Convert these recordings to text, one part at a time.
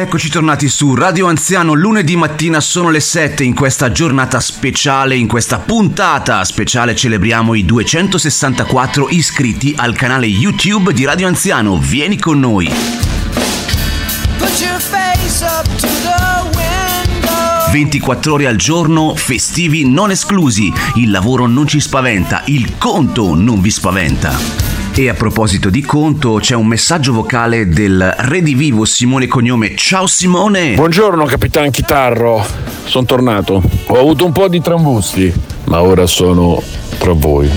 Eccoci tornati su Radio Anziano, lunedì mattina sono le 7 in questa giornata speciale, in questa puntata speciale celebriamo i 264 iscritti al canale YouTube di Radio Anziano, vieni con noi. 24 ore al giorno, festivi non esclusi, il lavoro non ci spaventa, il conto non vi spaventa. E a proposito di conto, c'è un messaggio vocale del redivivo Simone Cognome. Ciao Simone! Buongiorno Capitan Chitarro, sono tornato. Ho avuto un po' di trambusti, ma ora sono tra voi.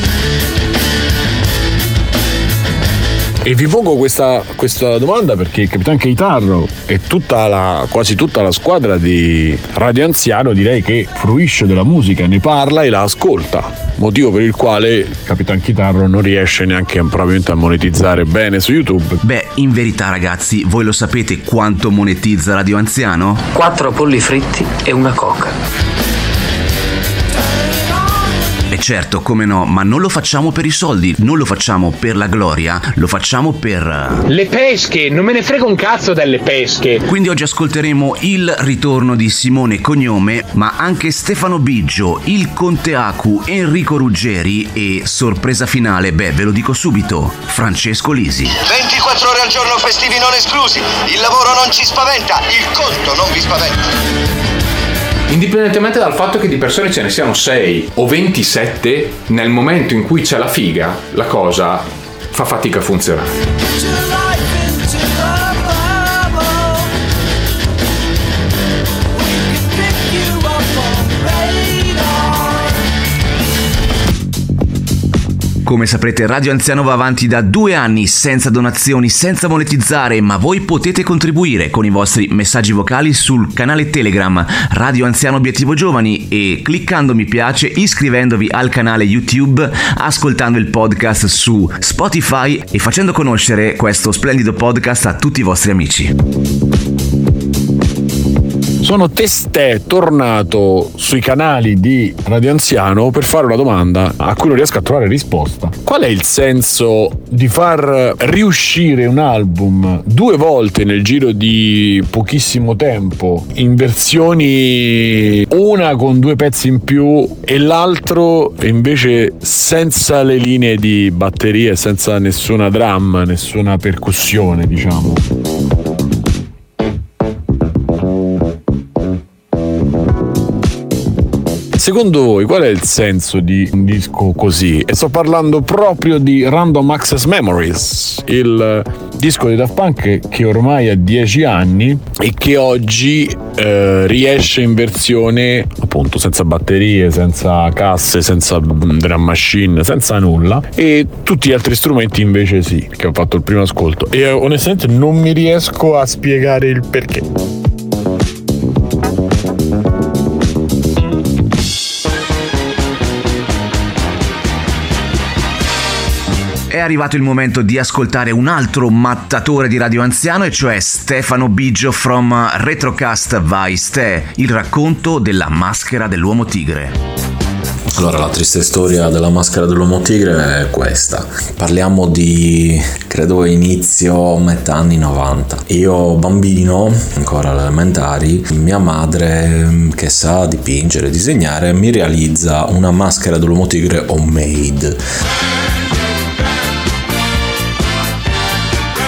E vi pongo questa, questa, domanda perché il Capitan Chitarro e tutta la, quasi tutta la squadra di Radio Anziano direi che fruisce della musica, ne parla e la ascolta motivo per il quale il Capitan Chitarro non riesce neanche probabilmente a monetizzare bene su YouTube. Beh, in verità ragazzi, voi lo sapete quanto monetizza Radio Anziano? Quattro polli fritti e una coca. Certo, come no, ma non lo facciamo per i soldi, non lo facciamo per la gloria, lo facciamo per... Le pesche, non me ne frega un cazzo delle pesche. Quindi oggi ascolteremo il ritorno di Simone Cognome, ma anche Stefano Biggio, il Conte Acu, Enrico Ruggeri e, sorpresa finale, beh, ve lo dico subito, Francesco Lisi. 24 ore al giorno festivi non esclusi, il lavoro non ci spaventa, il conto non vi spaventa. Indipendentemente dal fatto che di persone ce ne siano 6 o 27, nel momento in cui c'è la figa, la cosa fa fatica a funzionare. Come saprete Radio Anziano va avanti da due anni senza donazioni, senza monetizzare, ma voi potete contribuire con i vostri messaggi vocali sul canale Telegram Radio Anziano Obiettivo Giovani e cliccando mi piace, iscrivendovi al canale YouTube, ascoltando il podcast su Spotify e facendo conoscere questo splendido podcast a tutti i vostri amici. Sono testè tornato sui canali di Radio Anziano per fare una domanda a cui non riesco a trovare risposta. Qual è il senso di far riuscire un album due volte nel giro di pochissimo tempo in versioni una con due pezzi in più e l'altro invece senza le linee di batteria, senza nessuna drum, nessuna percussione, diciamo? Secondo voi qual è il senso di un disco così? E sto parlando proprio di Random Access Memories, il disco di Daft Punk che ormai ha 10 anni e che oggi eh, riesce in versione appunto senza batterie, senza casse, senza drum machine, senza nulla e tutti gli altri strumenti invece sì, che ho fatto il primo ascolto e onestamente non mi riesco a spiegare il perché. Arrivato il momento di ascoltare un altro mattatore di Radio Anziano, e cioè Stefano Biggio from Retrocast Vai Ste, il racconto della maschera dell'uomo tigre. Allora, la triste storia della maschera dell'uomo tigre è questa. Parliamo di, credo, inizio metà anni 90. Io, bambino, ancora alle elementari, mia madre, che sa dipingere, disegnare, mi realizza una maschera dell'uomo tigre homemade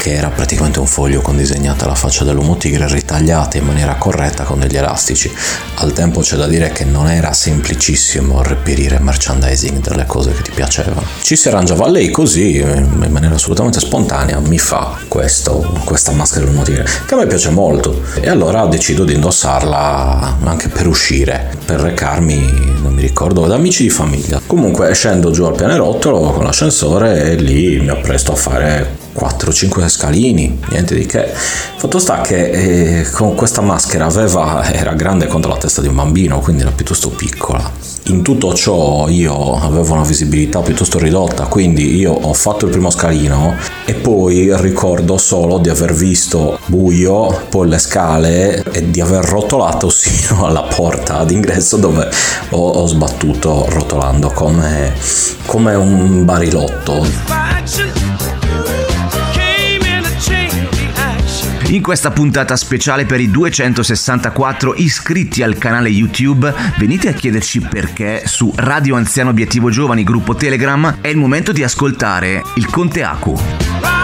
che era praticamente un foglio con disegnata la faccia dell'uomo tigre ritagliata in maniera corretta con degli elastici. Al tempo c'è da dire che non era semplicissimo reperire merchandising delle cose che ti piacevano. Ci si arrangiava lei così, in maniera assolutamente spontanea, mi fa questo, questa maschera dell'uomo tigre, che a me piace molto. E allora decido di indossarla anche per uscire, per recarmi, non mi ricordo, da amici di famiglia. Comunque scendo giù al pianerottolo con l'ascensore e lì mi appresto a fare 4-5 scalini, niente di che. Fatto sta che eh, con questa maschera aveva, era grande quanto la testa di un bambino, quindi era piuttosto piccola. In tutto ciò io avevo una visibilità piuttosto ridotta, quindi io ho fatto il primo scalino e poi ricordo solo di aver visto buio, poi le scale e di aver rotolato sino alla porta d'ingresso dove ho, ho sbattuto rotolando come, come un barilotto. In questa puntata speciale per i 264 iscritti al canale YouTube, venite a chiederci perché su Radio Anziano Obiettivo Giovani, gruppo Telegram, è il momento di ascoltare il Conte Aku.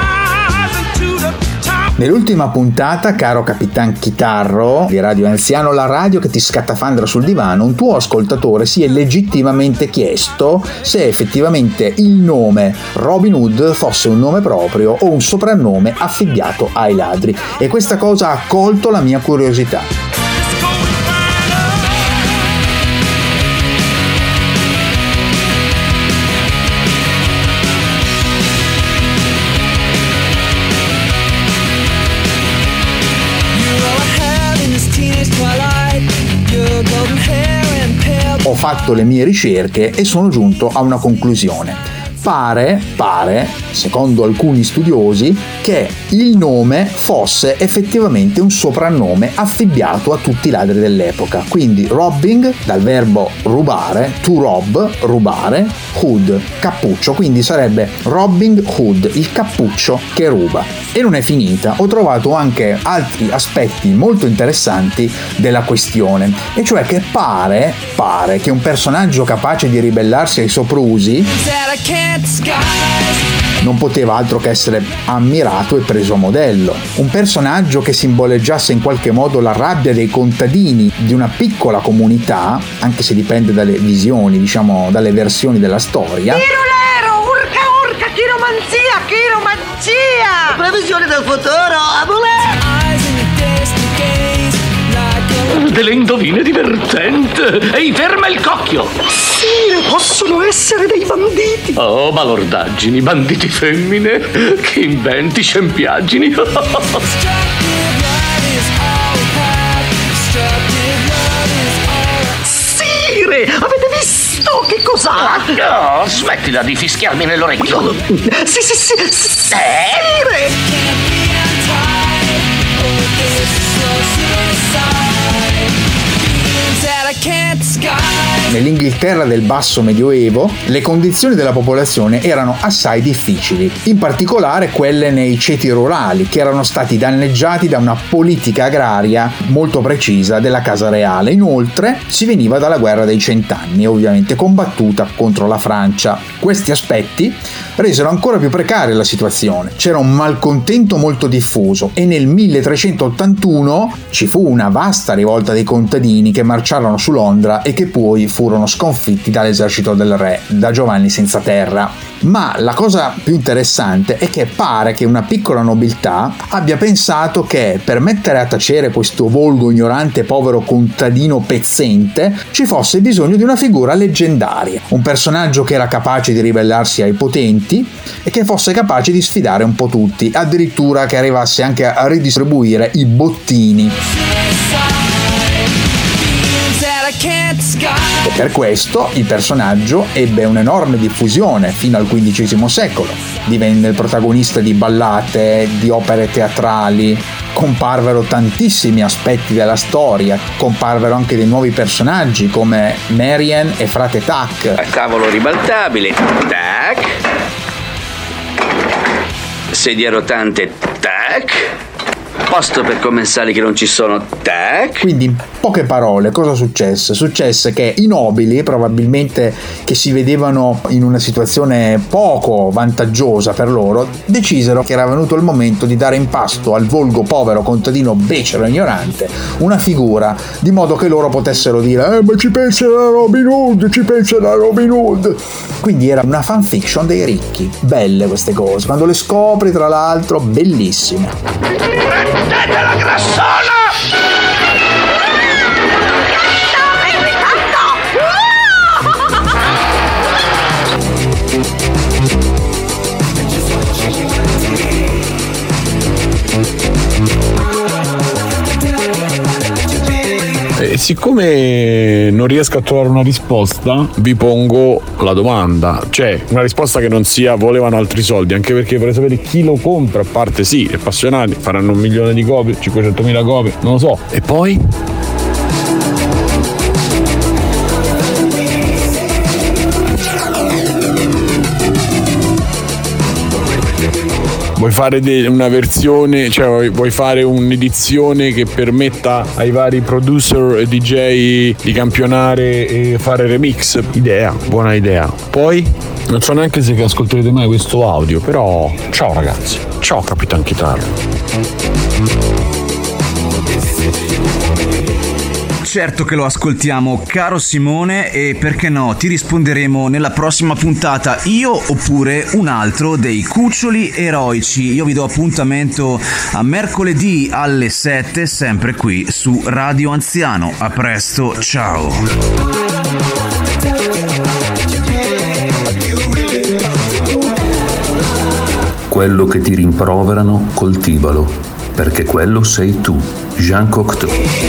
Nell'ultima puntata, caro Capitan Chitarro di Radio Anziano, la radio che ti scattafandra sul divano, un tuo ascoltatore si è legittimamente chiesto se effettivamente il nome Robin Hood fosse un nome proprio o un soprannome affibbiato ai ladri. E questa cosa ha colto la mia curiosità. Fatto le mie ricerche e sono giunto a una conclusione. Pare, pare, secondo alcuni studiosi, che il nome fosse effettivamente un soprannome affibbiato a tutti i ladri dell'epoca. Quindi robbing, dal verbo rubare, to rob, rubare, hood, cappuccio, quindi sarebbe robbing hood, il cappuccio che ruba. E non è finita, ho trovato anche altri aspetti molto interessanti della questione, e cioè che pare, pare che un personaggio capace di ribellarsi ai soprusi non poteva altro che essere ammirato e preso a modello. Un personaggio che simboleggiasse in qualche modo la rabbia dei contadini di una piccola comunità, anche se dipende dalle visioni, diciamo dalle versioni della storia. Tirolero, urca urca, chiromanzia, chiromanzia! Previsione del futuro, abulè! Delle indovine divertente. Ehi, ferma il cocchio! Sì, possono essere dei banditi. Oh, balordaggini, banditi femmine. Che inventi, scempiaggini. Sire, avete visto che cos'ha? No, smettila di fischiarmi nell'orecchio. Sì, sì, sì, sire! Nell'Inghilterra del basso medioevo le condizioni della popolazione erano assai difficili, in particolare quelle nei ceti rurali che erano stati danneggiati da una politica agraria molto precisa della Casa Reale. Inoltre si veniva dalla guerra dei cent'anni, ovviamente combattuta contro la Francia. Questi aspetti resero ancora più precaria la situazione. C'era un malcontento molto diffuso e nel 1381 ci fu una vasta rivolta dei contadini che marciarono su Londra e che poi furono sconfitti dall'esercito del re, da Giovanni senza terra. Ma la cosa più interessante è che pare che una piccola nobiltà abbia pensato che per mettere a tacere questo volgo ignorante povero contadino pezzente ci fosse bisogno di una figura leggendaria, un personaggio che era capace di ribellarsi ai potenti e che fosse capace di sfidare un po' tutti, addirittura che arrivasse anche a ridistribuire i bottini. E per questo il personaggio ebbe un'enorme diffusione fino al XV secolo. Divenne il protagonista di ballate, di opere teatrali, comparvero tantissimi aspetti della storia, comparvero anche dei nuovi personaggi come Marian e frate Tac. Cavolo ribaltabile, tac. Sedia rotante, tac posto per commensali che non ci sono. Tac. Quindi, in poche parole, cosa successe? Successe che i nobili, probabilmente che si vedevano in una situazione poco vantaggiosa per loro, decisero che era venuto il momento di dare in pasto al volgo povero contadino becero e ignorante una figura, di modo che loro potessero dire eh, ma ci pensa la Robin Hood, ci pensa la Robin Hood. Quindi era una fanfiction dei ricchi. Belle queste cose. Quando le scopri, tra l'altro, bellissime. ¡Desde la grasona! E siccome non riesco a trovare una risposta, vi pongo la domanda. Cioè, una risposta che non sia volevano altri soldi, anche perché vorrei sapere chi lo compra, a parte sì, appassionati, faranno un milione di copie, 500.000 copie, non lo so. E poi? Vuoi fare de- una versione, cioè vuoi, vuoi fare un'edizione che permetta ai vari producer e DJ di campionare e fare remix? Idea, buona idea. Poi non so neanche se ascolterete mai questo audio, però ciao ragazzi. Ciao Capitan Chitarro. Certo che lo ascoltiamo, caro Simone, e perché no, ti risponderemo nella prossima puntata io oppure un altro dei cuccioli eroici. Io vi do appuntamento a mercoledì alle 7, sempre qui su Radio Anziano. A presto, ciao. Quello che ti rimproverano, coltivalo, perché quello sei tu, Jean Cocteau.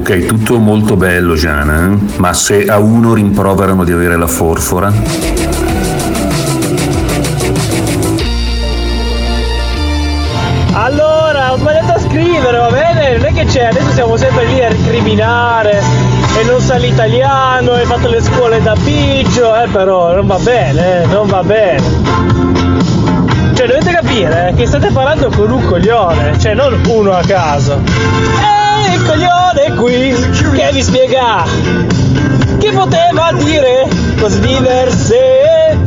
Ok, tutto molto bello, Giana, eh? ma se a uno rimproverano di avere la forfora? Allora, ho sbagliato a scrivere, va bene? Non è che c'è, adesso siamo sempre lì a recriminare e non sa l'italiano, hai fatto le scuole da biggio, eh però non va bene, eh, non va bene. Cioè dovete capire eh, che state parlando con un coglione, cioè non uno a caso. E il coglione qui che vi spiega che poteva dire cose diverse,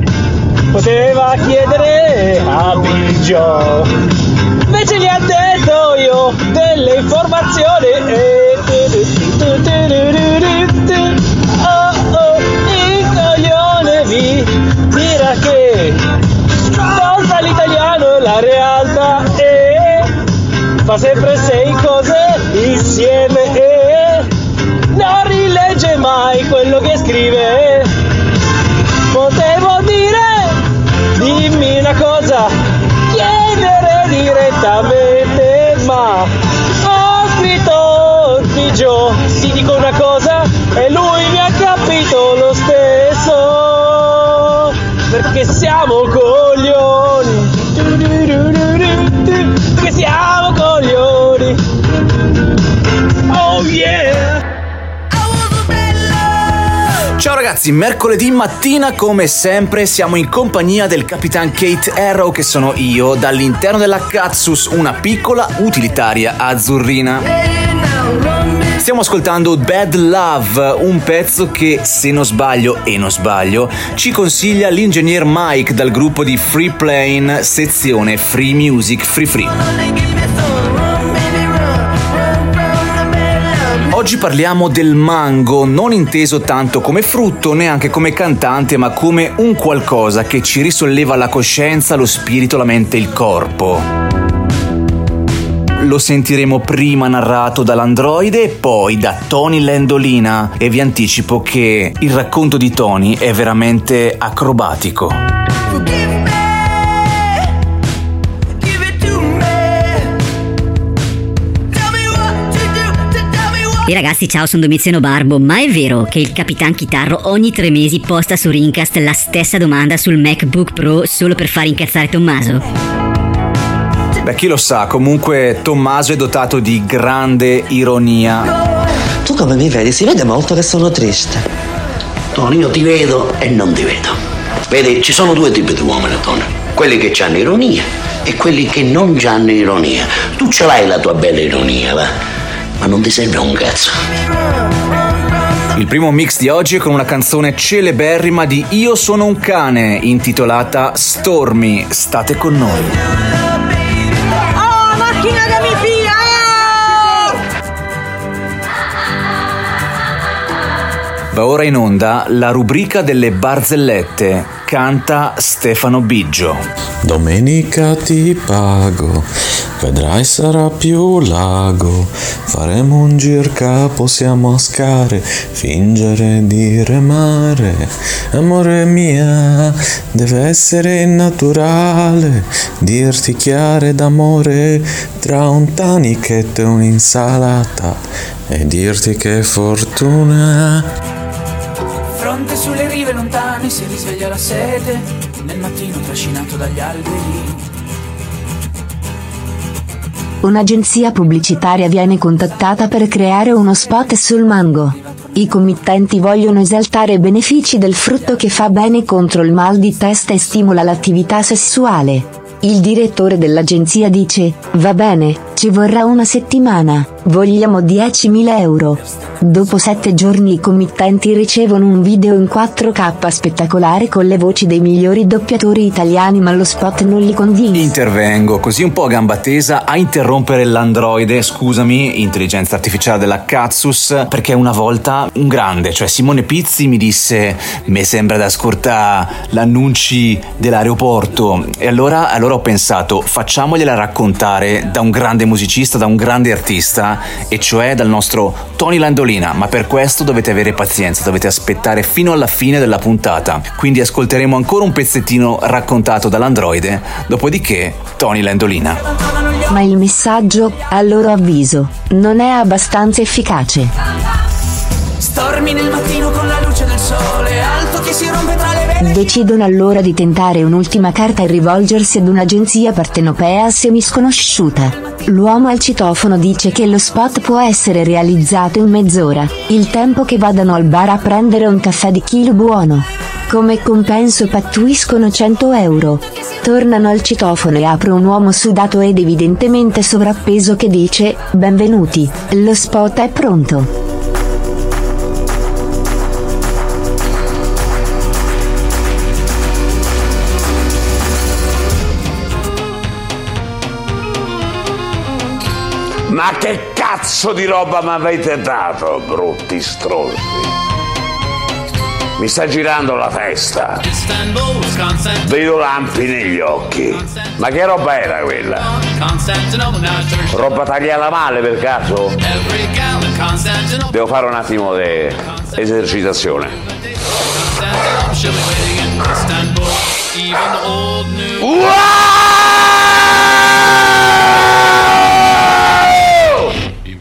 poteva chiedere a Biggio. Invece gli ha detto io delle informazioni. Oh oh, il coglione vi dirà che la realtà e fa sempre sei cose insieme e non rilegge mai quello che scrive. Potevo dire, dimmi una cosa, chiedere direttamente, ma ho scritto Biggio, ti dico una cosa e lui mi ha capito lo stesso, perché siamo coglioni, perché siamo coglioni, oh yeah! Ciao ragazzi, mercoledì mattina come sempre siamo in compagnia del Capitan Kate Arrow che sono io dall'interno della Katsus, una piccola utilitaria azzurrina. Stiamo ascoltando Bad Love, un pezzo che, se non sbaglio e non sbaglio, ci consiglia l'ingegner Mike dal gruppo di Free Plane, sezione Free Music Free Free. Oggi parliamo del mango, non inteso tanto come frutto, neanche come cantante, ma come un qualcosa che ci risolleva la coscienza, lo spirito, la mente e il corpo. Lo sentiremo prima narrato dall'androide e poi da Tony Landolina e vi anticipo che il racconto di Tony è veramente acrobatico. E ragazzi, ciao, sono Domiziano Barbo, ma è vero che il Capitan Chitarro ogni tre mesi posta su Rincast la stessa domanda sul MacBook Pro solo per far incazzare Tommaso? Beh, chi lo sa, comunque Tommaso è dotato di grande ironia. Tu come mi vedi? Si vede molto che sono triste. Tony, io ti vedo e non ti vedo. Vedi, ci sono due tipi di uomini, Tony. Quelli che hanno ironia e quelli che non hanno ironia. Tu ce l'hai la tua bella ironia, va? Ma non ti serve un cazzo. Il primo mix di oggi è con una canzone celeberrima di Io sono un cane, intitolata Stormy. State con noi. Va ora in onda la rubrica delle barzellette. Canta Stefano Biggio. Domenica ti pago, vedrai sarà più lago. Faremo un gir possiamo scare, fingere di remare. Amore mia, deve essere naturale, dirti chiare d'amore tra un tanic e un'insalata e dirti che fortuna. Fronte sulle rive lontane si risveglia la sete, nel mattino trascinato dagli alberi. Un'agenzia pubblicitaria viene contattata per creare uno spot sul mango. I committenti vogliono esaltare i benefici del frutto che fa bene contro il mal di testa e stimola l'attività sessuale. Il direttore dell'agenzia dice, va bene, ci vorrà una settimana, vogliamo 10.000 euro. Dopo sette giorni i committenti ricevono un video in 4K spettacolare con le voci dei migliori doppiatori italiani ma lo spot non li convince. Intervengo così un po' a gamba tesa a interrompere l'androide, scusami, intelligenza artificiale della Katsus, perché una volta un grande, cioè Simone Pizzi mi disse mi sembra da ascoltare l'annunci dell'aeroporto e allora, allora ho pensato facciamogliela raccontare da un grande musicista, da un grande artista e cioè dal nostro Tony Landolina, ma per questo dovete avere pazienza, dovete aspettare fino alla fine della puntata. Quindi ascolteremo ancora un pezzettino raccontato dall'androide, dopodiché Tony Landolina. Ma il messaggio, a loro avviso, non è abbastanza efficace. Stormi nel mattino con la luce del sole, Decidono allora di tentare un'ultima carta e rivolgersi ad un'agenzia partenopea semisconosciuta. L'uomo al citofono dice che lo spot può essere realizzato in mezz'ora, il tempo che vadano al bar a prendere un caffè di chilo buono. Come compenso pattuiscono 100 euro. Tornano al citofono e apre un uomo sudato ed evidentemente sovrappeso che dice, benvenuti, lo spot è pronto. Ma che cazzo di roba mi avete dato, brutti stronzi? Mi sta girando la testa. Vedo lampi negli occhi. Ma che roba era quella? Roba tagliata male per caso? Devo fare un attimo di esercitazione.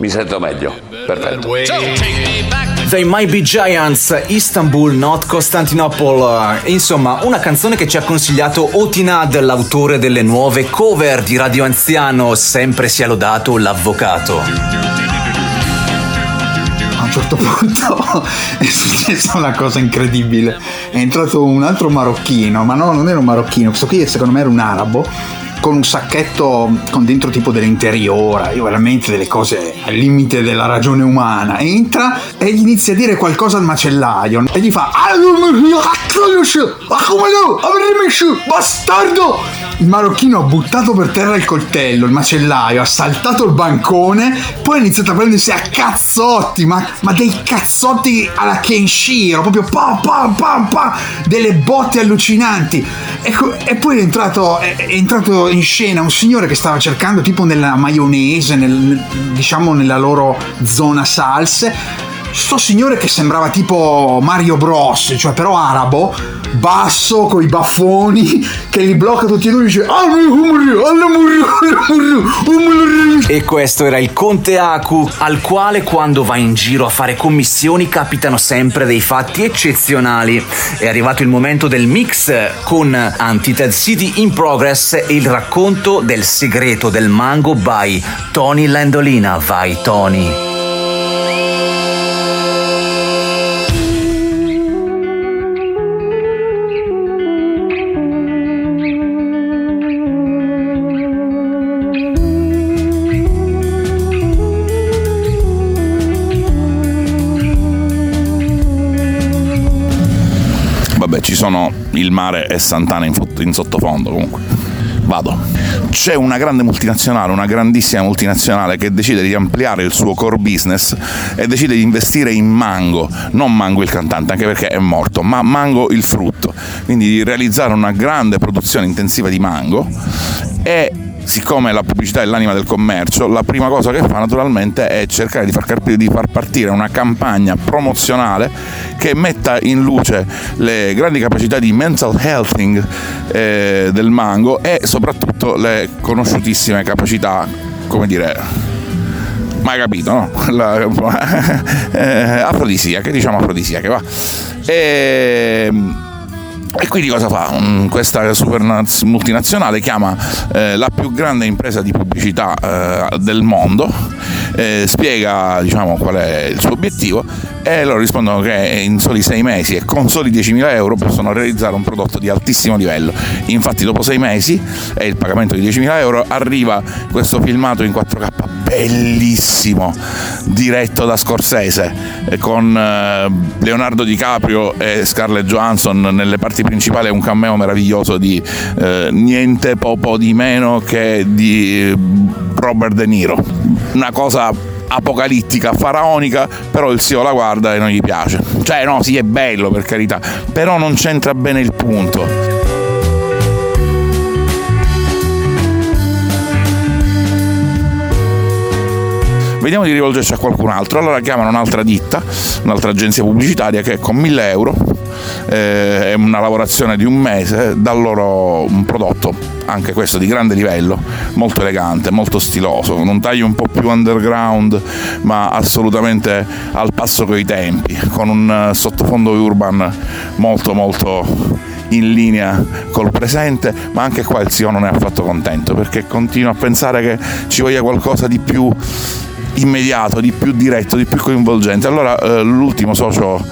Mi sento meglio. Perfetto. They Might Be Giants, Istanbul, not Costantinopoli. Insomma, una canzone che ci ha consigliato Otinad, l'autore delle nuove cover di Radio Anziano, sempre sia lodato l'avvocato. A un certo punto è successa una cosa incredibile. È entrato un altro marocchino, ma no, non era un marocchino, questo qui secondo me era un arabo con un sacchetto con dentro tipo dell'interiora, io veramente delle cose al limite della ragione umana. Entra e gli inizia a dire qualcosa al macellaio e gli fa bastardo! Il marocchino ha buttato per terra il coltello, il macellaio, ha saltato il bancone, poi ha iniziato a prendersi a cazzotti, ma, ma dei cazzotti alla Kenshiro, proprio pam pam pam pam, delle botte allucinanti. E, e poi è entrato, è, è entrato in scena un signore che stava cercando tipo nella maionese, nel, diciamo nella loro zona salse. Sto signore che sembrava tipo Mario Bros, cioè però arabo, basso, coi baffoni, che li blocca tutti e due e dice E questo era il Conte Aku, al quale quando va in giro a fare commissioni capitano sempre dei fatti eccezionali. È arrivato il momento del mix con Antited City in Progress e il racconto del segreto del mango by Tony Landolina. Vai Tony! Mare e Sant'Ana in, fot- in sottofondo comunque. Vado. C'è una grande multinazionale, una grandissima multinazionale che decide di ampliare il suo core business e decide di investire in Mango, non Mango il cantante, anche perché è morto, ma Mango il frutto. Quindi di realizzare una grande produzione intensiva di mango e siccome la pubblicità è l'anima del commercio, la prima cosa che fa naturalmente è cercare di far, carpi- di far, partire una campagna promozionale che metta in luce le grandi capacità di mental healthing eh, del mango e soprattutto le conosciutissime capacità, come dire, mai capito, no? La, eh, afrodisiache, diciamo afrodisiache, va. E, e quindi cosa fa? Questa super multinazionale chiama eh, la più grande impresa di pubblicità eh, del mondo eh, spiega diciamo, qual è il suo obiettivo e loro rispondono che in soli sei mesi e con soli 10.000 euro possono realizzare un prodotto di altissimo livello. Infatti dopo sei mesi e il pagamento di 10.000 euro arriva questo filmato in 4K bellissimo, diretto da Scorsese, eh, con eh, Leonardo DiCaprio e Scarlett Johansson nelle parti principali, un cameo meraviglioso di eh, niente poco di meno che di eh, Robert De Niro. Una cosa apocalittica, faraonica, però il zio la guarda e non gli piace. Cioè no, sì è bello per carità, però non c'entra bene il punto. vediamo di rivolgerci a qualcun altro. Allora chiamano un'altra ditta, un'altra agenzia pubblicitaria che con 1000 euro eh, è una lavorazione di un mese, dà loro un prodotto, anche questo di grande livello, molto elegante, molto stiloso, con un taglio un po' più underground, ma assolutamente al passo coi tempi, con un eh, sottofondo urban molto molto in linea col presente, ma anche qua il zio non è affatto contento perché continua a pensare che ci voglia qualcosa di più immediato, di più diretto, di più coinvolgente. Allora eh, l'ultimo socio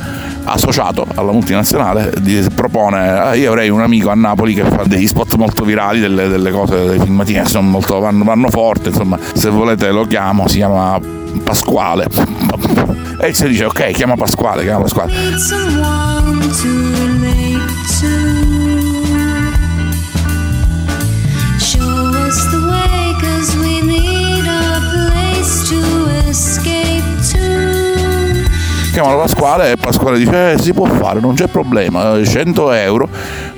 associato alla multinazionale propone eh, io avrei un amico a Napoli che fa degli spot molto virali delle, delle cose dei filmatini che molto, vanno, vanno forte insomma se volete lo chiamo si chiama Pasquale e si dice ok chiama Pasquale chiama Pasquale chiamano Pasquale e Pasquale dice eh, si può fare, non c'è problema, 100 euro,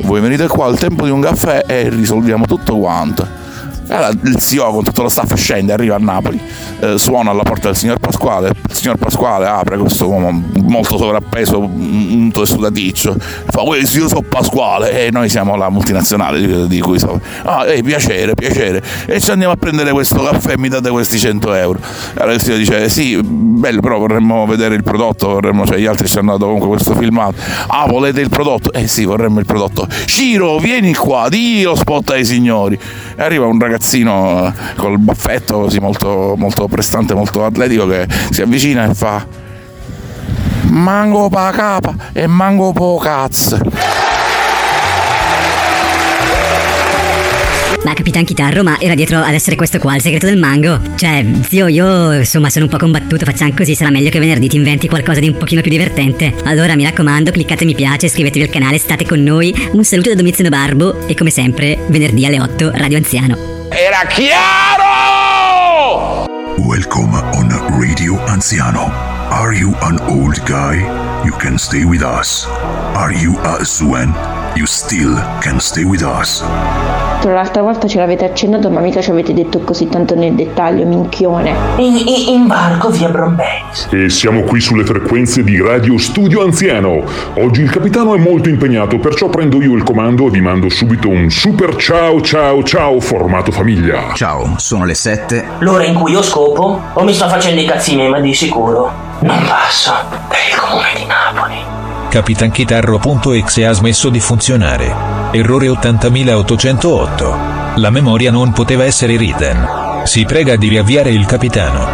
voi venite qua al tempo di un caffè e risolviamo tutto quanto. Allora, il zio con tutto lo staff scende, arriva a Napoli, eh, suona alla porta del signor Pasquale, il signor Pasquale apre questo uomo molto sovrappeso, unto e sudaticcio, fa io sono Pasquale e noi siamo la multinazionale di, di cui so. Ah, eh, piacere, piacere. E ci andiamo a prendere questo caffè mi date questi 100 euro. Allora il signor dice sì, bello, però vorremmo vedere il prodotto, vorremmo, cioè gli altri ci hanno dato comunque questo filmato. Ah, volete il prodotto? Eh sì, vorremmo il prodotto. Ciro, vieni qua, di lo spot ai signori. E arriva un ragazzino ragazzino eh, col baffetto così molto, molto prestante, molto atletico che si avvicina e fa mango pa capa e mango po cazzo. Ma Capitan Chitarro, ma era dietro ad essere questo qua il segreto del mango? Cioè, zio, io insomma sono un po' combattuto, facciamo così, sarà meglio che venerdì ti inventi qualcosa di un pochino più divertente. Allora mi raccomando, cliccate mi piace, iscrivetevi al canale, state con noi. Un saluto da Domiziano Barbo e come sempre, venerdì alle 8, Radio Anziano. Era chiaro! Welcome on Radio Anziano. Are you an old guy? You can stay with us. Are you a Swen? You still can stay with us. L'altra volta ce l'avete accennato, ma mica ci avete detto così tanto nel dettaglio, minchione. In, in, in barco via Brombeis. E siamo qui sulle frequenze di Radio Studio Anziano. Oggi il capitano è molto impegnato, perciò prendo io il comando e vi mando subito un super ciao ciao ciao formato famiglia. Ciao, sono le 7. L'ora in cui io scopo o mi sto facendo i cazzi miei, ma di sicuro non passo per il comune di Napoli. Capitanchitarro.exe ha smesso di funzionare. Errore 80808. La memoria non poteva essere written. Si prega di riavviare il capitano.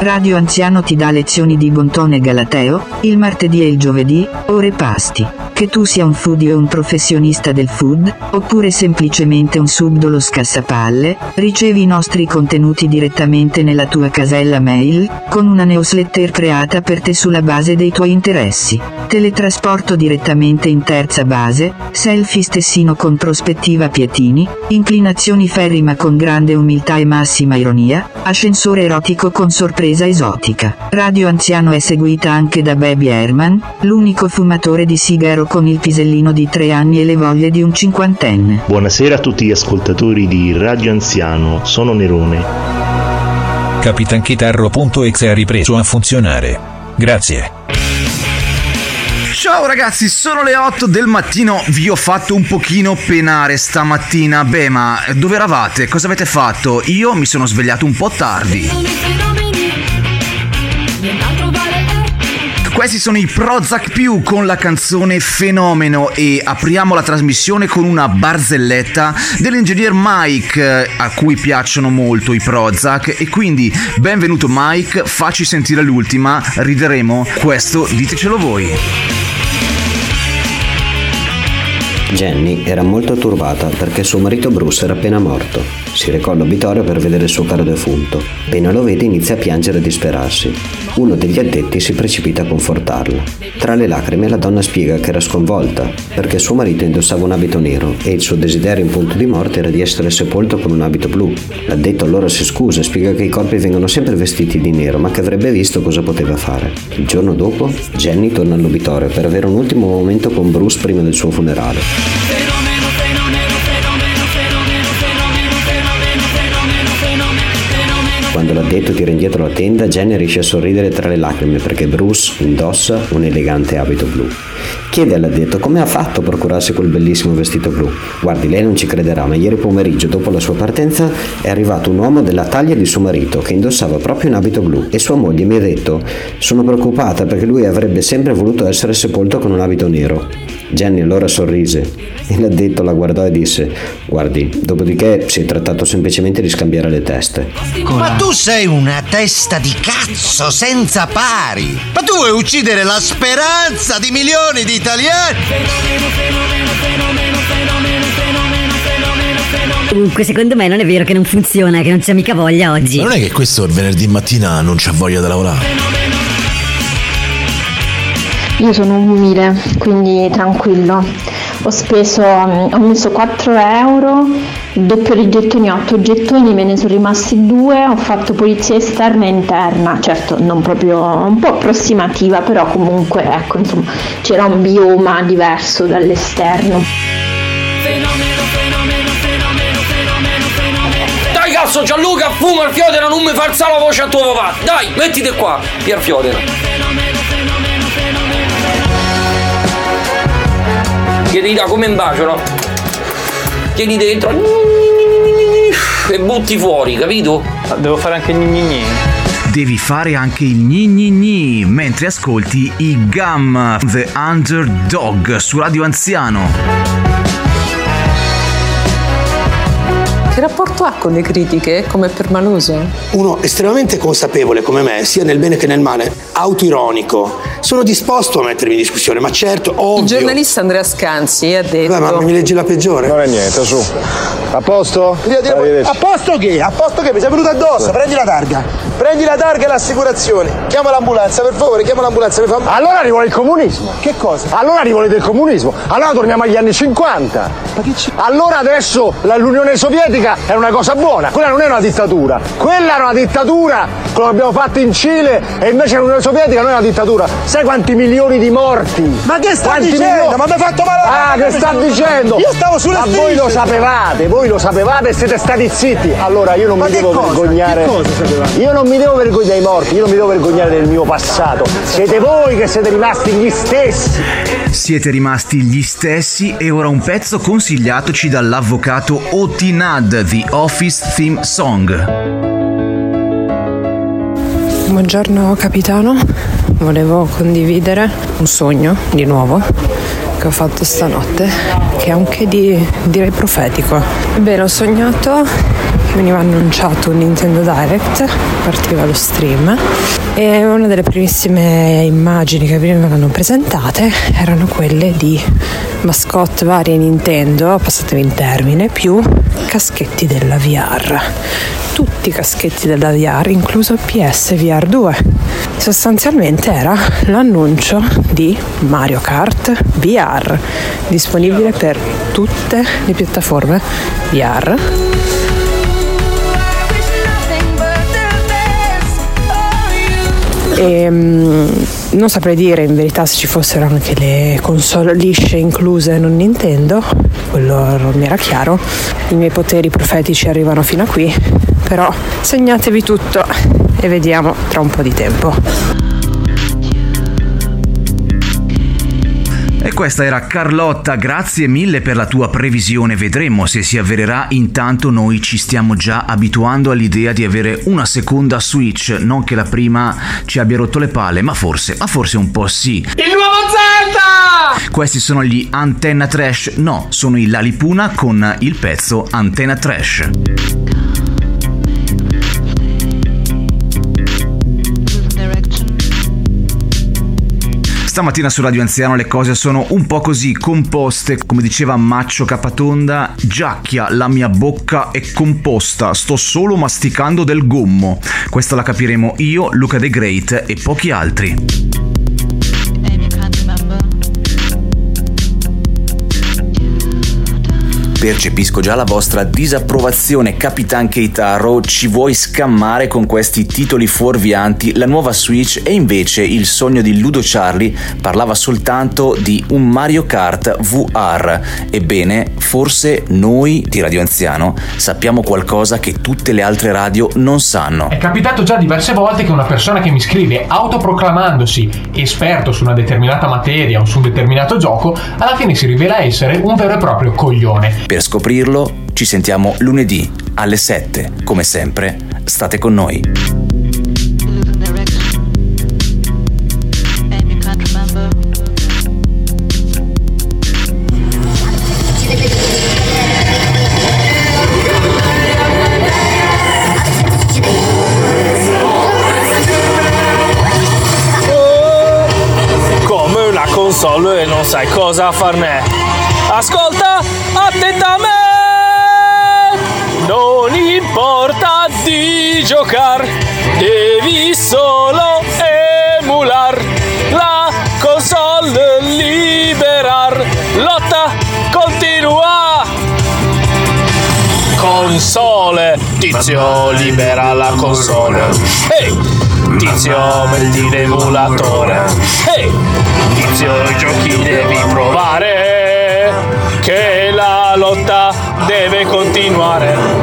Radio Anziano ti dà lezioni di Bontone Galateo, il martedì e il giovedì, ore pasti. Che tu sia un foodie o un professionista del food, oppure semplicemente un subdolo scassapalle, ricevi i nostri contenuti direttamente nella tua casella mail, con una newsletter creata per te sulla base dei tuoi interessi. Teletrasporto direttamente in terza base, selfie stessino con prospettiva pietini, inclinazioni ferri ma con grande umiltà e massima ironia, ascensore erotico con sorpresa esotica. Radio Anziano è seguita anche da Baby Herman, l'unico fumatore di sigaro con il pisellino di tre anni e le voglie di un cinquantenne. Buonasera a tutti gli ascoltatori di Radio Anziano, sono Nerone. Capitanchitarro.exe ha ripreso a funzionare. Grazie. Ciao ragazzi, sono le 8 del mattino, vi ho fatto un pochino penare stamattina. Beh, ma dove eravate? Cosa avete fatto? Io mi sono svegliato un po' tardi. Questi sono i Prozac più con la canzone Fenomeno e apriamo la trasmissione con una barzelletta dell'ingegner Mike a cui piacciono molto i Prozac e quindi benvenuto Mike, facci sentire l'ultima, rideremo, questo ditecelo voi. Jenny era molto turbata perché suo marito Bruce era appena morto. Si recò all'obitorio per vedere il suo caro defunto. Appena lo vede inizia a piangere e disperarsi. Uno degli addetti si precipita a confortarla. Tra le lacrime la donna spiega che era sconvolta perché suo marito indossava un abito nero e il suo desiderio in punto di morte era di essere sepolto con un abito blu. L'addetto allora si scusa e spiega che i corpi vengono sempre vestiti di nero ma che avrebbe visto cosa poteva fare. Il giorno dopo Jenny torna all'obitorio per avere un ultimo momento con Bruce prima del suo funerale. Quando l'addetto tira indietro la tenda, Jenny riesce a sorridere tra le lacrime perché Bruce indossa un elegante abito blu. Chiede all'addetto come ha fatto a procurarsi quel bellissimo vestito blu. Guardi, lei non ci crederà, ma ieri pomeriggio, dopo la sua partenza, è arrivato un uomo della taglia di suo marito che indossava proprio un abito blu e sua moglie mi ha detto: Sono preoccupata perché lui avrebbe sempre voluto essere sepolto con un abito nero. Jenny allora sorrise e l'addetto la guardò e disse: Guardi, dopodiché si è trattato semplicemente di scambiare le teste. Ma tu sei una testa di cazzo senza pari! Ma tu vuoi uccidere la speranza di milioni di italiani! Comunque, secondo me non è vero che non funziona, che non c'è mica voglia oggi. Ma non è che questo il venerdì mattina non c'ha voglia di lavorare? Io sono umile, quindi tranquillo. Ho speso, mm, ho messo 4 euro, doppio di gettoni, 8 gettoni, me ne sono rimasti due, ho fatto polizia esterna e interna, certo non proprio un po' approssimativa, però comunque ecco, insomma, c'era un bioma diverso dall'esterno. Dai cazzo Gianluca, fuma il fiodera, non mi farsa la voce a tuo papà. Dai, mettiti qua, Pier Fiodera. Da come un bacio, no? Tieni dentro e butti fuori, capito? Devo fare anche il gni Devi fare anche il gni gni gni mentre ascolti i Gum The Underdog su Radio Anziano. Che rapporto ha con le critiche come permaloso? Uno estremamente consapevole come me, sia nel bene che nel male, autoironico. Sono disposto a mettermi in discussione, ma certo, ovvio. Il giornalista Andrea Scanzi ha detto. Beh, ma mi leggi la peggiore. Non è niente, su. A posto? A posto che? A posto che? Mi sei venuto addosso, prendi la targa. Prendi la targa e l'assicurazione. Chiama l'ambulanza, per favore, chiama l'ambulanza. Mi fa... Allora rivuole il comunismo. Che cosa? Allora rivuole del comunismo. Allora torniamo agli anni 50. Ma che ci... Allora adesso l'Unione Sovietica è una cosa buona. Quella non è una dittatura. Quella era una dittatura, quello che abbiamo fatto in Cile, e invece l'Unione Sovietica non è una dittatura. Sai quanti milioni di morti? Ma che sta Quanti dicendo? milioni? Ma mi hai fatto male Ah, che sta dicendo? Io stavo sulle Ma voi strisce. lo sapevate, voi lo sapevate e siete stati zitti. Allora io non Ma mi devo cosa? vergognare. Che cosa sapevate? Io non mi devo vergognare dei morti, io non mi devo vergognare del mio passato. Siete voi che siete rimasti gli stessi. Siete rimasti gli stessi e ora un pezzo consigliatoci dall'avvocato Otinad, The Office Theme Song. Buongiorno capitano, volevo condividere un sogno di nuovo che ho fatto stanotte, che è anche di direi profetico. Ebbene, ho sognato che veniva annunciato un Nintendo Direct, partiva lo stream e una delle primissime immagini che venivano presentate erano quelle di mascotte varie Nintendo, passatemi in termine, più caschetti della VR. Tutti i caschetti della VR, incluso PS VR 2. Sostanzialmente era l'annuncio di Mario Kart VR, disponibile per tutte le piattaforme VR. E, mm, non saprei dire in verità se ci fossero anche le console lisce incluse non Nintendo, quello non mi era chiaro. I miei poteri profetici arrivano fino a qui, però segnatevi tutto e vediamo tra un po' di tempo. E Questa era Carlotta, grazie mille per la tua previsione, vedremo se si avvererà. Intanto noi ci stiamo già abituando all'idea di avere una seconda Switch, non che la prima ci abbia rotto le palle, ma forse, ma forse un po' sì. Il nuovo Zelda! Questi sono gli Antenna Trash, no, sono i Lalipuna con il pezzo Antenna Trash. Stamattina su Radio Anziano le cose sono un po' così composte, come diceva Maccio Capatonda, giacchia, la mia bocca è composta, sto solo masticando del gommo. Questa la capiremo io, Luca De Great e pochi altri. Percepisco già la vostra disapprovazione, Capitan Keitaro. Ci vuoi scammare con questi titoli fuorvianti? La nuova Switch e invece il sogno di Ludo Charlie parlava soltanto di un Mario Kart VR. Ebbene, forse noi di Radio Anziano sappiamo qualcosa che tutte le altre radio non sanno. È capitato già diverse volte che una persona che mi scrive autoproclamandosi esperto su una determinata materia o su un determinato gioco, alla fine si rivela essere un vero e proprio coglione. Per scoprirlo ci sentiamo lunedì alle 7. Come sempre, state con noi. Come una console e non sai cosa farne. Ascolta fate da me non importa di giocare, devi solo emular la console liberar lotta continua console tizio libera la console ehi! Tizio metti l'emulatore Ehi, hey! tizio giochi devi provare Che lotta deve continuare.